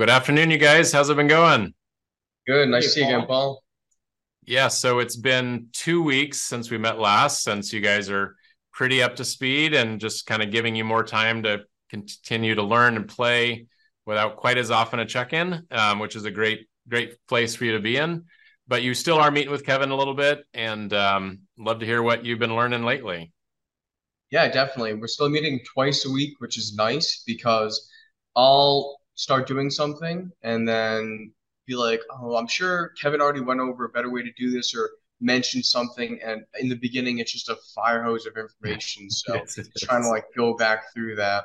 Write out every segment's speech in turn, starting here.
Good afternoon, you guys. How's it been going? Good. Nice Hey, to see you again, Paul. Paul. Yeah, so it's been two weeks since we met last, since you guys are pretty up to speed and just kind of giving you more time to continue to learn and play without quite as often a check-in, um, which is a great, great place for you to be in. But you still are meeting with Kevin a little bit, and um, love to hear what you've been learning lately. Yeah, definitely. We're still meeting twice a week, which is nice because I'll start doing something and then be like, oh, I'm sure Kevin already went over a better way to do this or mentioned something. And in the beginning, it's just a fire hose of information. So Yes, trying to like go back through that.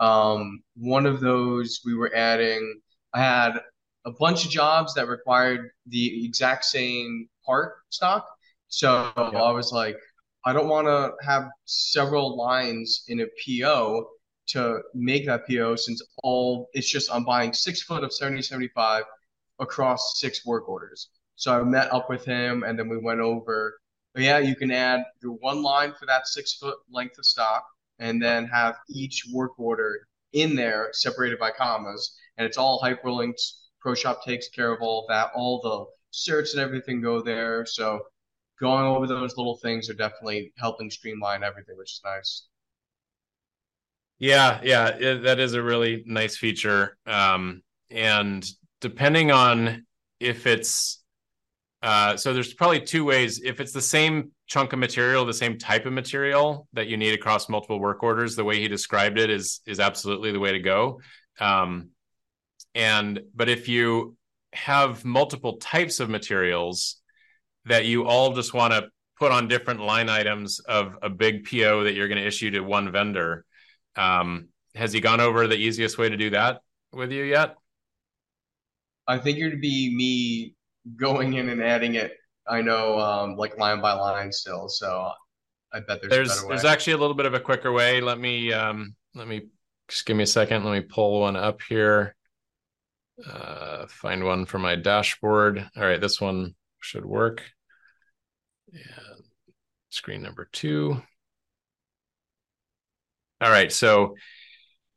Um, one of those we were adding, I had a bunch of jobs that required the exact same part stock. So. I was like, I don't want to have several lines in a PO to make that PO since all it's just I'm buying six foot of 7075 across six work orders. So I met up with him and then we went over, oh, yeah, you can add your one line for that six foot length of stock and then have each work order in there separated by commas. And it's all hyperlinked. ProShop takes care of all of that. All the certs and everything go there. So going over those little things are definitely helping streamline everything, which is nice. Yeah, yeah, it, that is a really nice feature. Um, and depending on if it's uh, so there's probably two ways. If it's the same chunk of material, the same type of material that you need across multiple work orders, the way he described it is is absolutely the way to go. Um, and but if you have multiple types of materials that you all just want to put on different line items of a big PO that you're going to issue to one vendor, um, has he gone over the easiest way to do that with you yet? I think it'd be me going in and adding it. I know, um, like line by line still. So I bet there's There's there's actually a little bit of a quicker way. Let me um let me just give me a second. Let me pull one up here. Uh find one for my dashboard. All right, this one should work. And screen number two. All right, so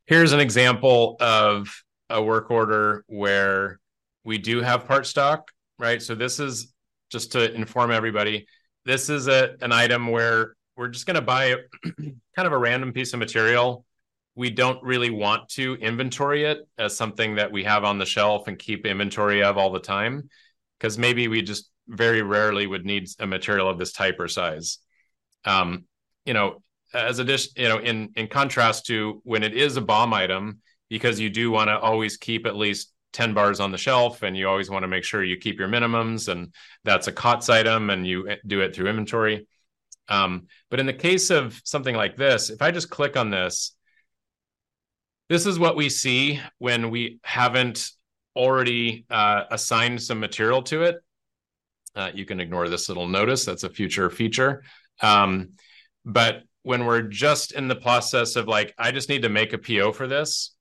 here's an example of a work order where we do have part stock, right? So this is just to inform everybody. This is a an item where we're just going to buy kind of a random piece of material. We don't really want to inventory it as something that we have on the shelf and keep inventory of all the time, because maybe we just very rarely would need a material of this type or size. Um, you know, as a dish, you know, in in contrast to when it is a BOM item, because you do want to always keep at least 10 bars on the shelf and you always want to make sure you keep your minimums and that's a COTS item and you do it through inventory. Um, but in the case of something like this, if I just click on this, this is what we see when we haven't already uh, assigned some material to it. Uh, you can ignore this little notice, that's a future feature. Um, but when we're just in the process of like, I just need to make a PO for this,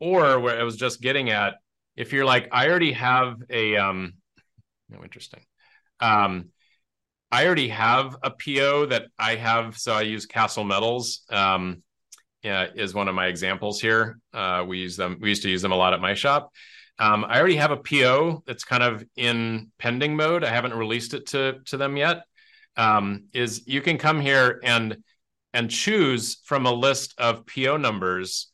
or where I was just getting at, if you're like, I already have a, um, no, interesting. Um, I already have a PO that I have, so I use Castle Metals. Um, yeah, is one of my examples here. Uh, we use them. We used to use them a lot at my shop. Um, I already have a PO that's kind of in pending mode. I haven't released it to to them yet. Um, is you can come here and and choose from a list of PO numbers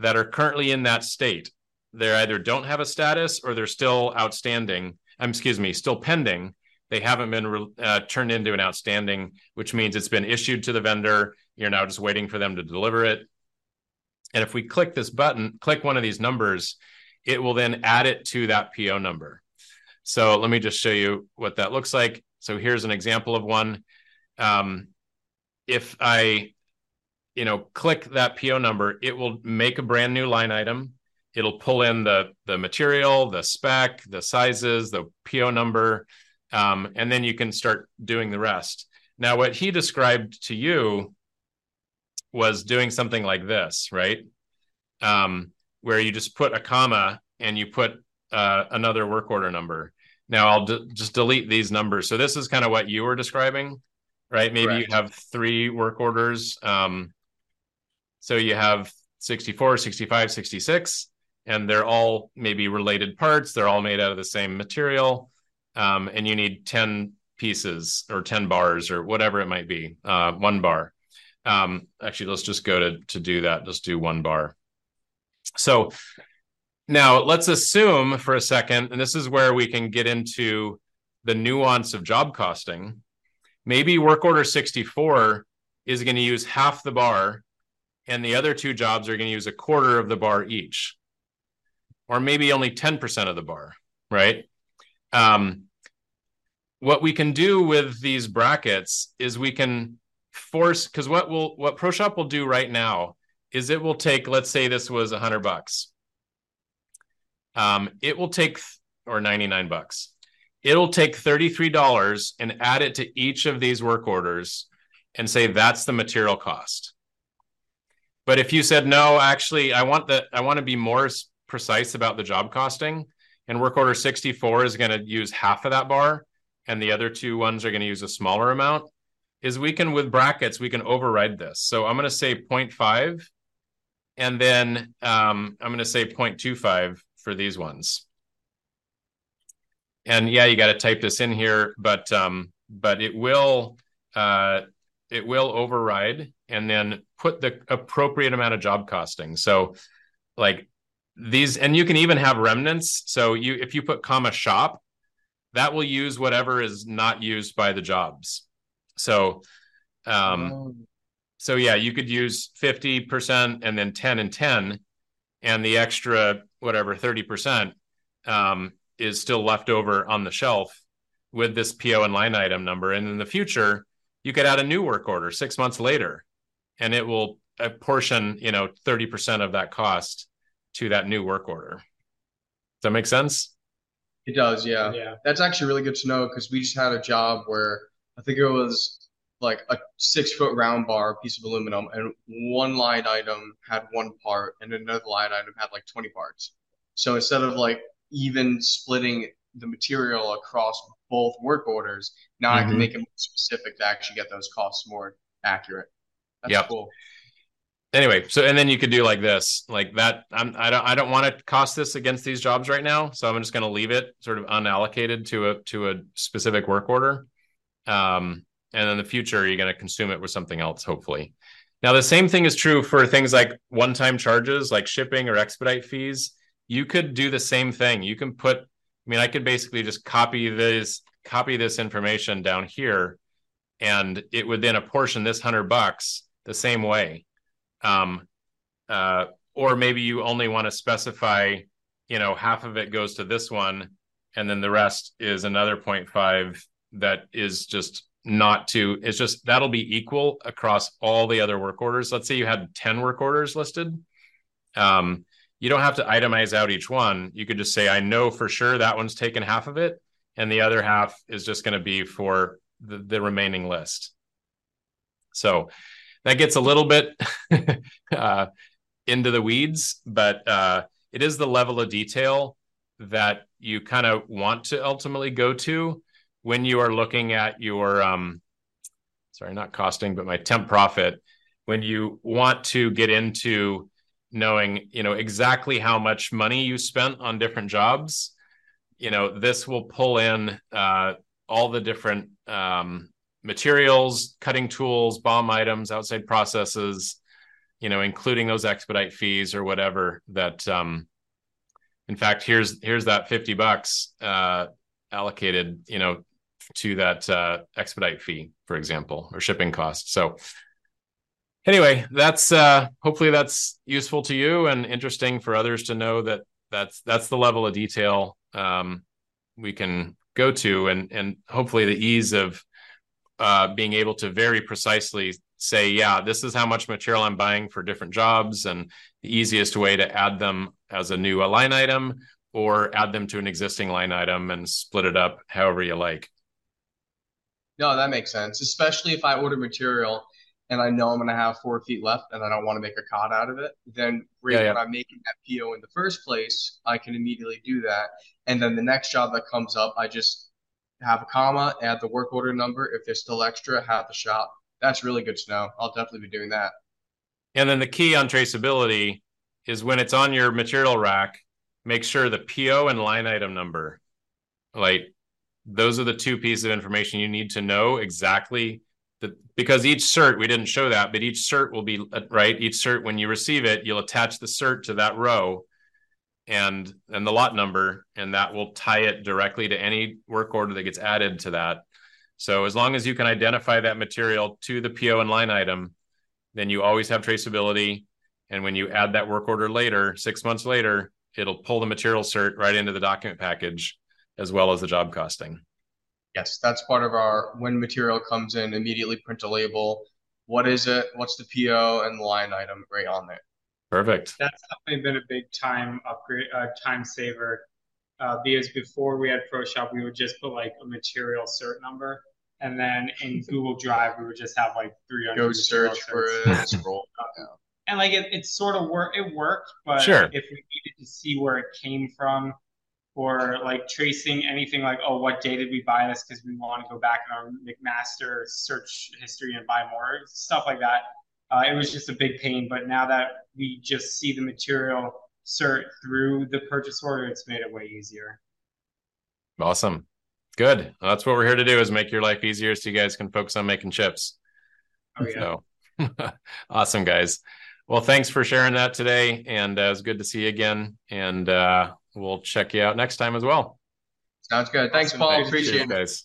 that are currently in that state. They either don't have a status or they're still outstanding. Um, excuse me, still pending. They haven't been uh, turned into an outstanding, which means it's been issued to the vendor. You're now just waiting for them to deliver it. And if we click this button, click one of these numbers, it will then add it to that PO number. So let me just show you what that looks like. So here's an example of one. Um, if I, you know, click that PO number, it will make a brand new line item. It'll pull in the the material, the spec, the sizes, the PO number, um, and then you can start doing the rest. Now, what he described to you was doing something like this, right? Um, where you just put a comma and you put uh, another work order number. Now I'll d- just delete these numbers. So this is kind of what you were describing, right? Maybe Correct. you have three work orders. Um, so you have 64, 65, 66. and they're all maybe related parts. They're all made out of the same material, um, and you need ten pieces or ten bars or whatever it might be, uh, one bar. Um, actually, let's just go to to do that. Just do one bar. So now let's assume for a second, and this is where we can get into the nuance of job costing. Maybe work order 64 is going to use half the bar, and the other two jobs are going to use a quarter of the bar each, or maybe only 10% of the bar, right? Um, what we can do with these brackets is we can force because what will what ProShop will do right now is it will take let's say this was a hundred bucks. Um, it will take or 99 bucks it'll take $33 and add it to each of these work orders and say that's the material cost. But if you said no, actually I want that I want to be more precise about the job costing and work order 64 is going to use half of that bar and the other two ones are going to use a smaller amount is we can with brackets we can override this. So I'm going to say 0.5 and then um, I'm going to say 0.25 for these ones and yeah, you got to type this in here, but um, but it will uh, it will override and then put the appropriate amount of job costing. So like these, and you can even have remnants. So you if you put comma shop, that will use whatever is not used by the jobs. So um, oh. so yeah, you could use 50% and then 10 and 10 and the extra whatever 30% um, is still left over on the shelf with this PO and line item number. And in the future, you could add a new work order six months later, and it will apportion, you know, 30% of that cost to that new work order. Does that make sense? It does, yeah. Yeah. That's actually really good to know because we just had a job where I think it was like a six foot round bar piece of aluminum, and one line item had one part, and another line item had like 20 parts. So instead of like even splitting the material across both work orders, now mm-hmm. I can mm-hmm. make it more specific to actually get those costs more accurate. That's yep. cool. Anyway, so and then you could do like this, like that. I'm I don't I don't want to cost this against these jobs right now, so I'm just going to leave it sort of unallocated to a to a specific work order. Um, and in the future, you're going to consume it with something else, hopefully. Now, the same thing is true for things like one-time charges, like shipping or expedite fees you could do the same thing. You can put, I mean, I could basically just copy this, copy this information down here, and it would then apportion this hundred bucks the same way. Um, uh, or maybe you only want to specify, you know, half of it goes to this one, and then the rest is another 0.5 that is just not to it's just that'll be equal across all the other work orders let's say you had 10 work orders listed um, you don't have to itemize out each one. You could just say, I know for sure that one's taken half of it, and the other half is just going to be for the, the, remaining list. So that gets a little bit uh, into the weeds, but uh, it is the level of detail that you kind of want to ultimately go to when you are looking at your um, sorry, not costing, but my temp profit. When you want to get into knowing you know exactly how much money you spent on different jobs you know this will pull in uh, all the different um, materials cutting tools BOM items outside processes you know including those expedite fees or whatever that um, in fact here's here's that 50 bucks uh, allocated you know to that uh, expedite fee for example or shipping cost so anyway, that's uh, hopefully that's useful to you and interesting for others to know that that's that's the level of detail um, we can go to, and and hopefully the ease of uh, being able to very precisely say, yeah, this is how much material I'm buying for different jobs, and the easiest way to add them as a new line item or add them to an existing line item and split it up however you like. No, that makes sense, especially if I order material and I know I'm going to have four feet left and I don't want to make a cod out of it, then. Yeah, yeah. When I'm making that PO in the first place, I can immediately do that. And then the next job that comes up, I just have a comma, add the work order number. If there's still extra, have the shop. That's really good to know. I'll definitely be doing that. And then the key on traceability is when it's on your material rack, make sure the PO and line item number, like those are the two pieces of information you need to know exactly that because each cert we didn't show that but each cert will be uh, right? Each cert when you receive it you'll attach the cert to that row and and the lot number and that will tie it directly to any work order that gets added to that. So as long as you can identify that material to the PO and line item then you always have traceability. And when you add that work order later 6 months later it'll pull the material cert right into the document package as well as the job costing. Yes, that's part of our when material comes in, immediately print a label. What is it? What's the PO and the line item right on there? Perfect. That's definitely been a big time upgrade, uh, time saver. Uh, because before we had ProShop, we would just put like a material cert number, and then in Google Drive we would just have like 300. Go search for it, scroll. And like it, it sort of worked. It worked, but sure. if we needed to see where it came from, or like tracing anything like, oh, what day did we buy this? Because we want to go back in our McMaster search history and buy more stuff like that. Uh, it was just a big pain, but now that we just see the material cert through the purchase order, it's made it way easier. Awesome. Good. That's what we're here to do is make your life easier so you guys can focus on making chips. Oh, yeah. So awesome, guys. Well, thanks for sharing that today. And uh, it was good to see you again. And uh, we'll check you out next time as well. Sounds good. Thanks, awesome. Paul. Appreciate it, guys.